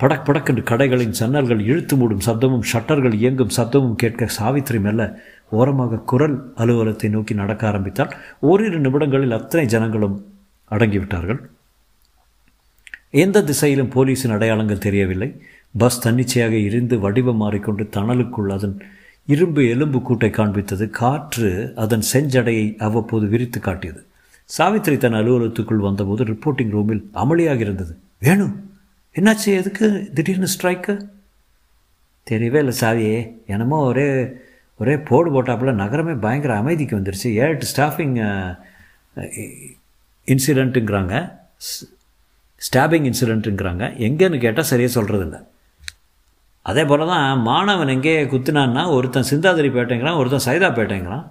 படக் படக்கென்று கடைகளின் ஜன்னல்கள் இழுத்து மூடும் சத்தமும் ஷட்டர்கள் இயங்கும் சத்தமும் கேட்க சாவித்திரி மெல்ல ஓரமாக குரல் அலுவலகத்தை நோக்கி நடக்க ஆரம்பித்தால் ஓரிரு நிமிடங்களில் அத்தனை ஜனங்களும் அடங்கிவிட்டார்கள். எந்த திசையிலும் போலீஸின் அடையாளங்கள் தெரியவில்லை. பஸ் தன்னிச்சையாக இருந்து வடிவம் மாறிக்கொண்டு தணலுக்குள் அதன் இரும்பு எலும்பு கூட்டை காண்பித்தது. காற்று அதன் செஞ்சடையை அவ்வப்போது விரித்து காட்டியது. சாவித்திரி தன் அலுவலகத்துக்குள் வந்தபோது ரிப்போர்ட்டிங் ரூமில் அமளியாக இருந்தது. வேணும் என்னாச்சு எதுக்கு? திடீர்னு ஸ்ட்ரைக்கு தெரியவே இல்லை சாவியே. என்னமோ ஒரே ஒரே போடு போட்டாப்புல நகரமே பயங்கர அமைதிக்கு வந்துருச்சு. ஏழு ஸ்டாஃபிங் இன்சிடெண்ட்டுங்கிறாங்க ஸ்டாபிங் இன்சிடெண்ட்டுங்கிறாங்க எங்கேன்னு கேட்டால் சரியாக சொல்கிறதில்ல அதே போல் தான் மாணவன் எங்கே குத்துனான்னா ஒருத்தன் சிந்தாதிரி பேட்டைங்கிறான் ஒருத்தன் சைதா பேட்டைங்கிறான்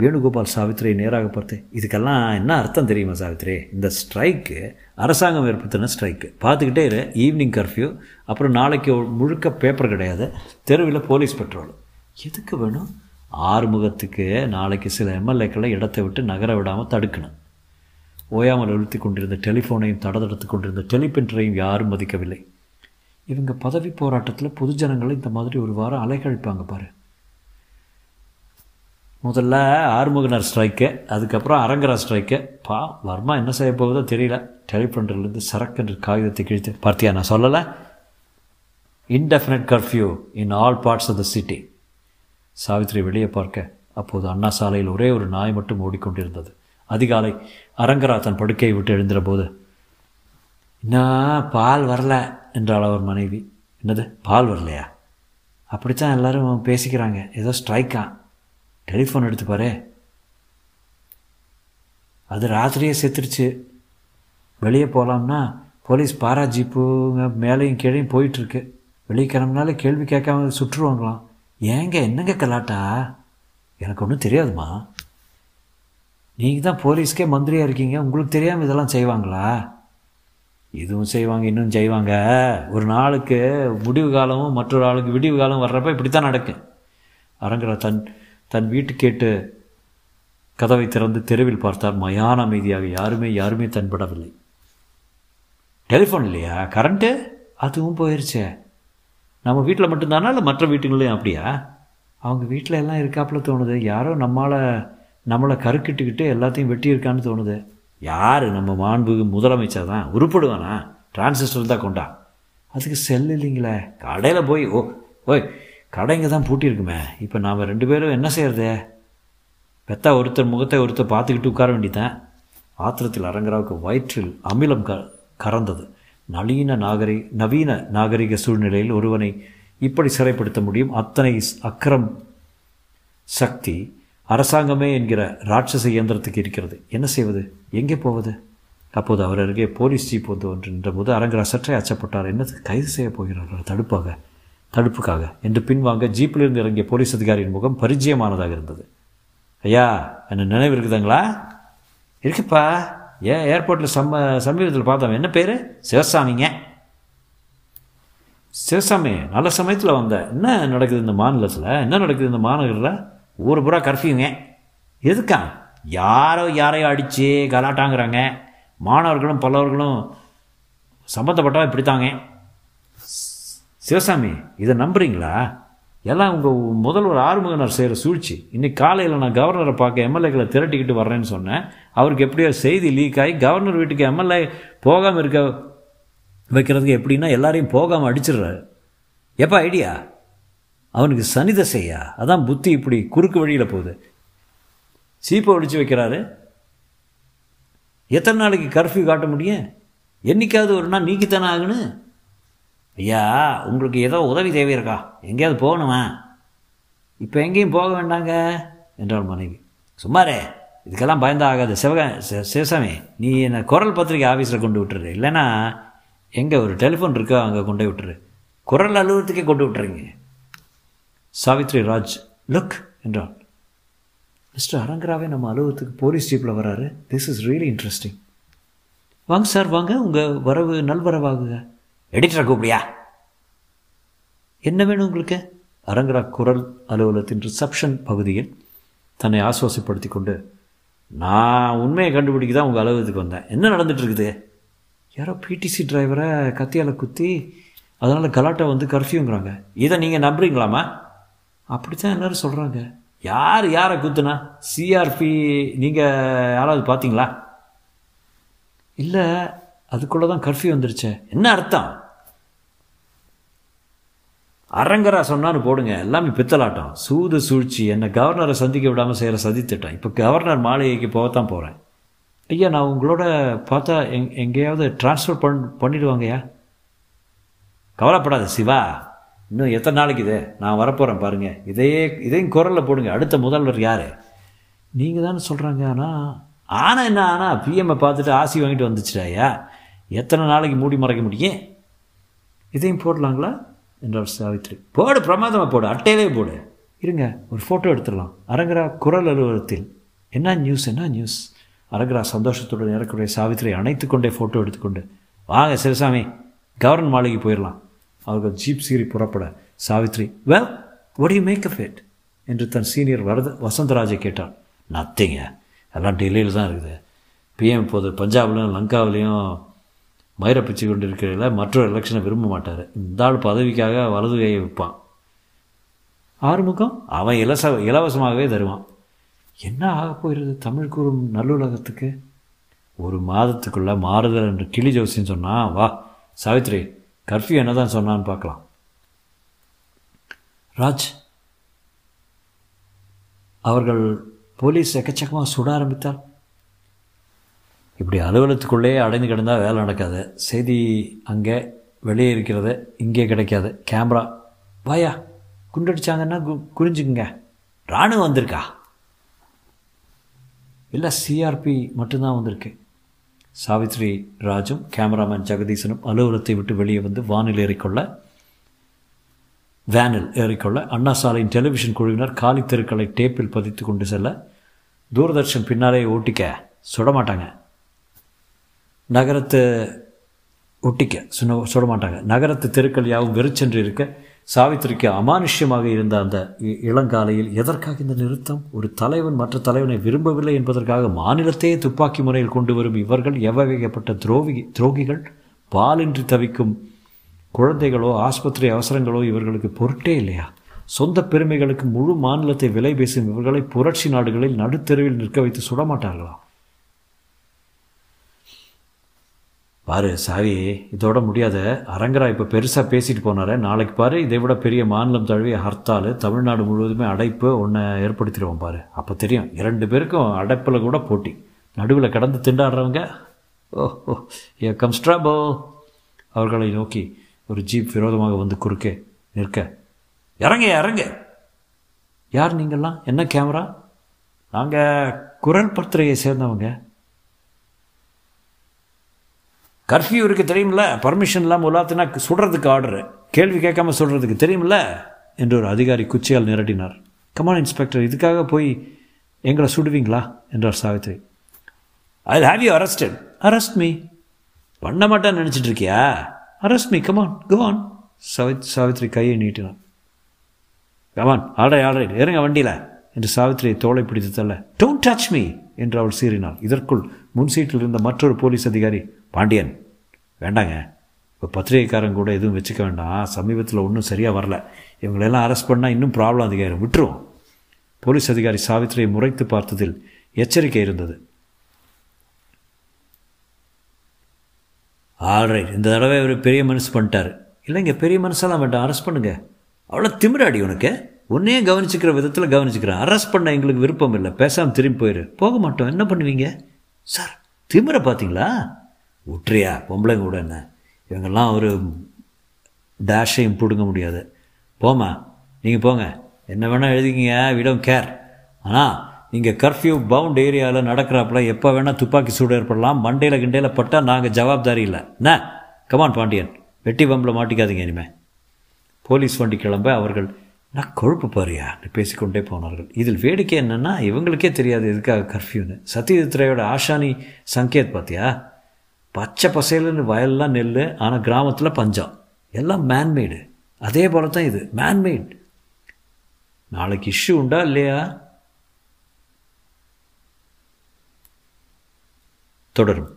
வேணுகோபால் சாவித்ரியை நேராக பார்த்து இதுக்கெல்லாம் என்ன அர்த்தம் தெரியுமா சாவித்திரி? இந்த ஸ்ட்ரைக்கு அரசாங்கம் ஏற்படுத்தின ஸ்ட்ரைக்கு பார்த்துக்கிட்டே இரு ஈவினிங் கர்ஃப்யூ அப்புறம் நாளைக்கு முழுக்க பேப்பர் கிடையாது. தெருவில் போலீஸ் பெட்ரோல் எதுக்கு வேணும்? ஆறுமுகத்துக்கு நாளைக்கு சில எம்எல்ஏக்களை இடத்தை விட்டு நகர விடாமல் தடுக்கணும். ஓயாமல் அழுத்தி கொண்டிருந்த டெலிஃபோனையும் தடதடுத்து கொண்டிருந்த டெலிபென்டரையும் யாரும் மதிக்கவில்லை. இவங்க பதவி போராட்டத்தில் பொதுஜனங்களை இந்த மாதிரி ஒரு வாரம் அலைகழிப்பாங்க பாரு. முதல்ல ஆறுமுகனர் ஸ்ட்ரைக்கு அதுக்கப்புறம் அரங்கரா ஸ்ட்ரைக்கு. பா வர்மா என்ன செய்ய போகுதோ தெரியல. டெலிஃபோன்லேருந்து சரக்கென்று காகிதத்தை கிழித்து பார்த்தியா நான் சொல்லலை? Indefinite curfew in all parts of the city Savitri வெளியே பார்க்க அப்போது அண்ணா சாலையில் ஒரே ஒரு நாய் மட்டும் ஓடிக்கொண்டிருந்தது. அதிகாலை அரங்கரா தன் படுக்கையை விட்டு எழுந்திர போது இன்னும் பால் வரல என்றாள் அவர் மனைவி. என்னது பால் வரலையா? அப்படித்தான் எல்லாரும் பேசிக்கிறாங்க. ஏதோ ஸ்ட்ரைக்கான் டெலிஃபோன் எடுத்து பாரு. அது ராத்திரியே செத்துருச்சு. வெளியே போகலாம்னா போலீஸ் பாரா ஜீப்புங்க மேலேயும் கீழேயும் போயிட்டுருக்கு. வெளியே கிளம்புனாலே கேள்வி கேட்காம சுற்றுருவாங்களாம். ஏங்க என்னங்க கலாட்டா? எனக்கு ஒன்றும் தெரியாதுமா. நீங்கள் தான் போலீஸ்க்கே மந்திரியாக இருக்கீங்க. உங்களுக்கு தெரியாமல் இதெல்லாம் செய்வாங்களா? இதுவும் செய்வாங்க இன்னும் செய்வாங்க. ஒரு நாளுக்கு முடிவு காலமும் மற்றொரு ஆளுக்கு விடிவு காலம் வர்றப்ப இப்படி தான் நடக்கும். அரங்கரா தன் தன் வீட்டு கேட்டு கதவை திறந்து தெருவில் பார்த்தார் மயான அமைதியாக. யாருமே யாருமே தென்படவில்லை. டெலிஃபோன் இல்லையா? கரண்ட்டு அதுவும் போயிடுச்சே நம்ம வீட்டில் மட்டும்தானா? இல்லை மற்ற வீட்டுங்களையும் அப்படியா? அவங்க வீட்டில் எல்லாம் இருக்காப்புல தோணுது. யாரோ நம்மளால் நம்மளை கருக்கிட்டுக்கிட்டு எல்லாத்தையும் வெட்டியிருக்கான்னு தோணுது. யார்? நம்ம மாண்புக்கு முதலமைச்சர் தான். உருப்படுவானா? டிரான்சிஸ்டர் தான் கொண்டா. அதுக்கு செல் இல்லைங்களே. கடையில் போய் ஓ ஓய் கடைங்க தான் பூட்டியிருக்குமே. இப்போ நாம் ரெண்டு பேரும் என்ன செய்யறது? பெத்தா ஒருத்தர் முகத்தை ஒருத்தர் பார்த்துக்கிட்டு உட்கார வேண்டியதான் ஆத்திரத்தில் அரங்கராவுக்கு வயிற்றில் அமிலம் க கறந்தது. நவீன நாகரி நவீன நாகரிக சூழ்நிலையில் ஒருவனை இப்படி சிறைப்படுத்த முடியும்? அத்தனை அக்கரம் சக்தி அரசாங்கமே என்கிற ராட்சச இயந்திரத்துக்கு இருக்கிறது. என்ன செய்வது? எங்கே போவது? அப்போது அவர் அருகே போலீஸ் ஜீப் வந்து ஒன்று நின்றபோது அரங்கரா சற்றே அச்சப்பட்டார். என்னது? கைது செய்ய போகிறார்கள்? தடுப்பாக. தடுப்புக்காக. என்று பின்வாங்க ஜீப்பிலிருந்து இறங்கிய போலீஸ் அதிகாரியின் முகம் பரிச்சயமானதாக இருந்தது. ஐயா என்ன நினைவு இருக்குதுங்களா? இருக்குப்பா. ஏன் ஏர்போர்ட்டில் சம்ம சமீபத்தில் பார்த்தோம் என்ன பேர்? சிவசாமிங்க. சிவசாமி நல்ல சமயத்தில் வந்த. என்ன நடக்குது இந்த மாநிலத்தில்? என்ன நடக்குது இந்த மாநகரில்? ஊர் பூரா கர்ஃப்யூங்க. எதுக்கா? யாரோ யாரையோ அடித்து கலாட்டாங்கிறாங்க. மாணவர்களும் பல்லவர்களும் சம்மந்தப்பட்டவன் இப்படித்தாங்க. சிவசாமி இதை நம்புறீங்களா? எல்லாம் உங்கள் முதல்வர் ஆறுமுகனர் செய்கிற சூழ்ச்சி. இன்னைக்கு காலையில் நான் கவர்னரை பார்க்க எம்எல்ஏக்களை திரட்டிக்கிட்டு வர்றேன்னு சொன்னேன். அவருக்கு எப்படியோ செய்தி லீக் ஆகி கவர்னர் வீட்டுக்கு எம்எல்ஏ போகாமல் இருக்க வைக்கிறதுக்கு எப்படின்னா எல்லாரையும் போகாமல் அடிச்சிடுறாரு. எப்போ ஐடியா அவனுக்கு சனி அதான் புத்தி இப்படி குறுக்கு வழியில் போகுது. சீப்பை ஒழிச்சு வைக்கிறாரு. எத்தனை நாளைக்கு கர்ஃப்யூ காட்ட முடியும்? என்னைக்காவது ஒரு நாள் நீக்கித்தானே ஆகணும்? ஐயா உங்களுக்கு ஏதோ உதவி தேவை இருக்கா எங்கேயாவது போகணுமா? இப்போ எங்கேயும் போக வேண்டாங்க என்றாள் மனைவி. சும்மாரே இதுக்கெல்லாம் பயந்தா ஆகாது சிவகா சி- சிவசாமி நீ என்னை குரல் பத்திரிக்கை ஆஃபீஸில் கொண்டு விட்டுரு. இல்லைன்னா எங்கே ஒரு டெலிஃபோன் இருக்கோ அங்கே கொண்டு விட்டுரு. குரல் அலுவலகத்துக்கே கொண்டு விட்டுறீங்க. சாவித்ரி ராஜ் லுக் என்றாள். மிஸ்டர் அரங்கராவே நம்ம அலுவலகத்துக்கு போலீஸ் ஜீப்பில் வராரு. திஸ் இஸ் ரியலி இன்ட்ரெஸ்டிங் வாங்க சார் வாங்க. உங்கள் வரவு நல்வரவாகுங்க. எடிட்டரை கூப்பிடியா என்ன வேணும் உங்களுக்கு? அரங்கரா குரல் அலுவலகத்தின் ரிசப்ஷன் பகுதியில் தன்னை ஆசுவாசப்படுத்தி கொண்டு நான் உண்மையை கண்டுபிடிக்க தான் உங்கள் அலுவலகத்துக்கு வந்தேன். என்ன நடந்துட்டு இருக்குது யாரோ பிடிசி டிரைவரை கத்தியால் குத்தி அதனால் கலாட்டா வந்து கர்ஃப்யூங்கிறாங்க இதை நீங்கள் நம்புறீங்களாமா அப்படி தான் எல்லோரும் சொல்கிறாங்க யார் யாரை குத்துனா? சிஆர்பி நீங்கள் யாராவது பார்த்தீங்களா? இல்லை அதுக்குள்ளே தான் கர்ஃப்யூ வந்துருச்சே. என்ன அர்த்தம்? அரங்கரா சொன்னான்னு போடுங்க. எல்லாமே பித்தலாட்டம். சூது சூழ்ச்சி என்னை கவர்னரை சந்திக்க விடாமல் செய்கிற சதித்திட்டம். இப்போ கவர்னர் மாளிகைக்கு போகத்தான் போகிறேன் ஐயா நான் உங்களோட பார்த்தா எங் எங்கேயாவது டிரான்ஸ்ஃபர் பண் பண்ணிடுவாங்கய்யா? கவலைப்படாத சிவா. இன்னும் எத்தனை நாளைக்கு இது? நான் வரப்போகிறேன் பாருங்கள் இதையே இதையும் குரலில் போடுங்க. அடுத்த முதல்வர் யார்? நீங்கள் தானே சொல்கிறாங்க ஆனால் ஆனால் என்ன ஆனால் பிஎம்ஐ பார்த்துட்டு ஆசி வாங்கிட்டு வந்துச்சுடாயா எத்தனை நாளைக்கு மூடி மறைக்க முடியும்? இதையும் போடலாங்களா? என்றார் சாவித்ரி போடு பிரமாதமாக போடு அட்டையிலே போடு. இருங்க ஒரு ஃபோட்டோ எடுத்துடலாம். அரங்கரா குரல் அலுவலகத்தில். என்ன நியூஸ் என்ன நியூஸ் அரங்கரா சந்தோஷத்துடன் ஏறக்கூடிய சாவித்திரி அணைத்து கொண்டே ஃபோட்டோ எடுத்துக்கொண்டு வாங்க சிவசாமி கவர்ன் மாளிகை போயிடலாம். அவர்கள் ஜீப் சீறி புறப்பட சாவித்ரி வெல் ஒடி மேக் அப் இட் என்று தன் சீனியர் வரத வசந்தராஜை கேட்டான் நத்திங்க எல்லாம் டெல்லியில் தான் இருக்குது பிஎம் இப்போது பஞ்சாப்லையும் லங்காவிலையும் மயிரப்பிச்சு கொண்டு இருக்கிறதில்ல மற்றொரு எலெக்ஷனை விரும்ப மாட்டார். இந்த ஆள் பதவிக்காக வலது கையை விற்பான். ஆறுமுகம்? அவன் இலச இலவசமாகவே தருவான். என்ன ஆக போகிறது தமிழ் கூறும் நல்லுலகத்துக்கு? ஒரு மாதத்துக்குள்ளே மாறுதல் என்று கிளி ஜோசின்னு சொன்னா வா சாவித்ரி கர்ஃப்யூ என்ன தான் சொன்னான்னு பார்க்கலாம். ராஜ் அவர்கள் போலீஸ் எக்கச்சக்கமாக சுட ஆரம்பித்தால் இப்படி அலுவலகத்துக்குள்ளே அடைந்து கிடந்தால் வேலை நடக்காது. செய்தி அங்கே வெளியே இருக்கிறது இங்கே கிடைக்காது. கேமரா வாயா குண்டடிச்சாங்கன்னா கு குறிஞ்சுக்குங்க. ராணுவம் வந்திருக்கா? இல்லை சிஆர்பி மட்டும்தான் வந்திருக்கு. சாவித்ரி ராஜும் கேமராமேன் ஜெகதீசனும் அலுவலகத்தை விட்டு வெளியே வந்து வானில் ஏறிக்கொள்ள வேனில் ஏறிக்கொள்ள அண்ணா சாலையின் டெலிவிஷன் குழுவினர் காலி தெருக்களை டேப்பில் பதித்து கொண்டு செல்ல தூர்தர்ஷன் பின்னாலே ஓட்டிக்க சுட மாட்டாங்க. நகரத்து ஒட்டிக்க சுன சுட மாட்டாங்க நகரத்து தெருக்கள் யாவும் வெறிச்சென்று இருக்க சாவித்திரிக்கு அமானுஷ்யமாக இருந்த அந்த இ- இளங்காலையில் எதற்காக இந்த நிறுத்தம்? ஒரு தலைவன் மற்ற தலைவனை விரும்பவில்லை என்பதற்காக மாநிலத்தையே துப்பாக்கி முறையில் கொண்டு வரும் இவர்கள் எவ்வகைப்பட்ட துரோகி துரோகிகள்? பாலின்றி தவிக்கும் குழந்தைகளோ ஆஸ்பத்திரி அவசரங்களோ இவர்களுக்கு பொருட்டே இல்லையா? சொந்த பெருமைகளுக்கு முழு மாநிலத்தை விலை பேசும் இவர்களை புரட்சி நாடுகளில் நடுத்தெருவில் நிற்க வைத்து சுடமாட்டார்களா? பாரு சாவி இதோட முடியாத அரங்கரா இப்போ பெருசாக பேசிட்டு போனாரே. நாளைக்கு பாரு இதை விட பெரிய மாநிலம் தழுவிய ஹர்த்தால் தமிழ்நாடு முழுவதுமே அடைப்பு ஒன்றை ஏற்படுத்திடுவோம் பாரு. அப்போ தெரியும் இரண்டு பேருக்கும் அடைப்பில் கூட போட்டி. நடுவில் கடந்து திண்டாடுறவங்க ஓ ஓ ஏ கம்ஸ்ட்ராபோ அவர்களை நோக்கி ஒரு ஜீப் விரோதமாக வந்து குறுக்கே நிற்க. இறங்க இறங்க. யார் நீங்கள்லாம்? என்ன கேமரா? நாங்கள் குரல் பத்திரையை சேர்ந்தவங்க. கர்ஃப்யூ இருக்குது தெரியுமில்ல? பர்மிஷன் இல்லாமல் உலாத்தினா சுடுறதுக்கு ஆர்டரு கேள்வி கேட்காம சொல்கிறதுக்கு தெரியுமில்ல? என்று ஒரு அதிகாரி குச்சியால் நிரட்டினார் கமான் இன்ஸ்பெக்டர் இதுக்காக போய் எங்களை சுடுவீங்களா? என்றார் Savitri I have you arrested arrest me பண்ண மாட்டேன்னு நினச்சிட்டு இருக்கியா? Arrest me come on go சவித் Savitri கையை நீட்டினான் கமான் ஆல்ரை ஆல்ரை இறங்க வண்டியில். என்று சாவித்திரியை தோலை பிடித்து தள்ள. டோன்ட் டச் மீ என்று அவள் சீறினாள். இதற்குள் முன் சீட்டில் இருந்த மற்றொரு போலீஸ் அதிகாரி பாண்டியன் வேண்டாங்க. இப்போ பத்திரிகைக்காரங்க கூட எதுவும் வச்சுக்க வேண்டாம். சமீபத்தில் ஒன்றும் சரியாக வரல. இவங்களெல்லாம் அரெஸ்ட் பண்ணால் இன்னும் ப்ராப்ளம் அதிகாரம். விட்டுருவோம். போலீஸ் அதிகாரி சாவித்திரியை முறைத்து பார்த்ததில் எச்சரிக்கை இருந்தது. ஆல்ரைட் இந்த தடவை இவர் பெரிய மனசு பண்ணிட்டார். இல்லைங்க பெரிய மனசெல்லாம் வேண்டாம். அரெஸ்ட் பண்ணுங்க. அவ்வளோ திமிராடி உனக்கு. உன்னையே கவனிச்சுக்கிற விதத்தில் கவனிச்சுக்கிறேன். அரெஸ்ட் பண்ண எங்களுக்கு விருப்பம் இல்லை. பேசாமல் திரும்பி போயிரு. போக மாட்டோம். என்ன பண்ணுவீங்க? சார் திமிரை பார்த்தீங்களா? விட்றியா பொம்பளைங்க கூட என்ன? இவங்கெல்லாம் ஒரு டேஷையும் பிடுங்க முடியாது. போமா நீங்கள் போங்க. என்ன வேணால் எழுதிக்கிங்க விடம் கேர் ஆனால் நீங்கள் கர்ஃப்யூ பவுண்ட் ஏரியாவில் நடக்கிறாப்புல எப்போ வேணால் துப்பாக்கி சூடு ஏற்படலாம் மண்டையில் கிண்டையில் பட்டால் நாங்கள் ஜவாப்தாரி இல்லை. என்ன? Come on Pandian. வெட்டி பம்பில் மாட்டிக்காதீங்க இனிமே. போலீஸ் வண்டி கிளம்ப அவர்கள் நான் கொழுப்பு பாரியா? பேசிக்கொண்டே போனார்கள். இதில் வேடிக்கை என்னென்னா இவங்களுக்கே தெரியாது எதுக்காக கர்ஃப்யூன்னு சத்யஜித்ரையோட ஆஷானி சங்கேத் பார்த்தியா பச்சை பசையிலன்னு வயல்லாம் நெல் ஆனால் கிராமத்தில் பஞ்சம். எல்லாம் மேன்மேடு அதே போல தான் இது. மேன்மேட் நாளைக்கு இஷ்யூ உண்டா இல்லையா? தொடரும்.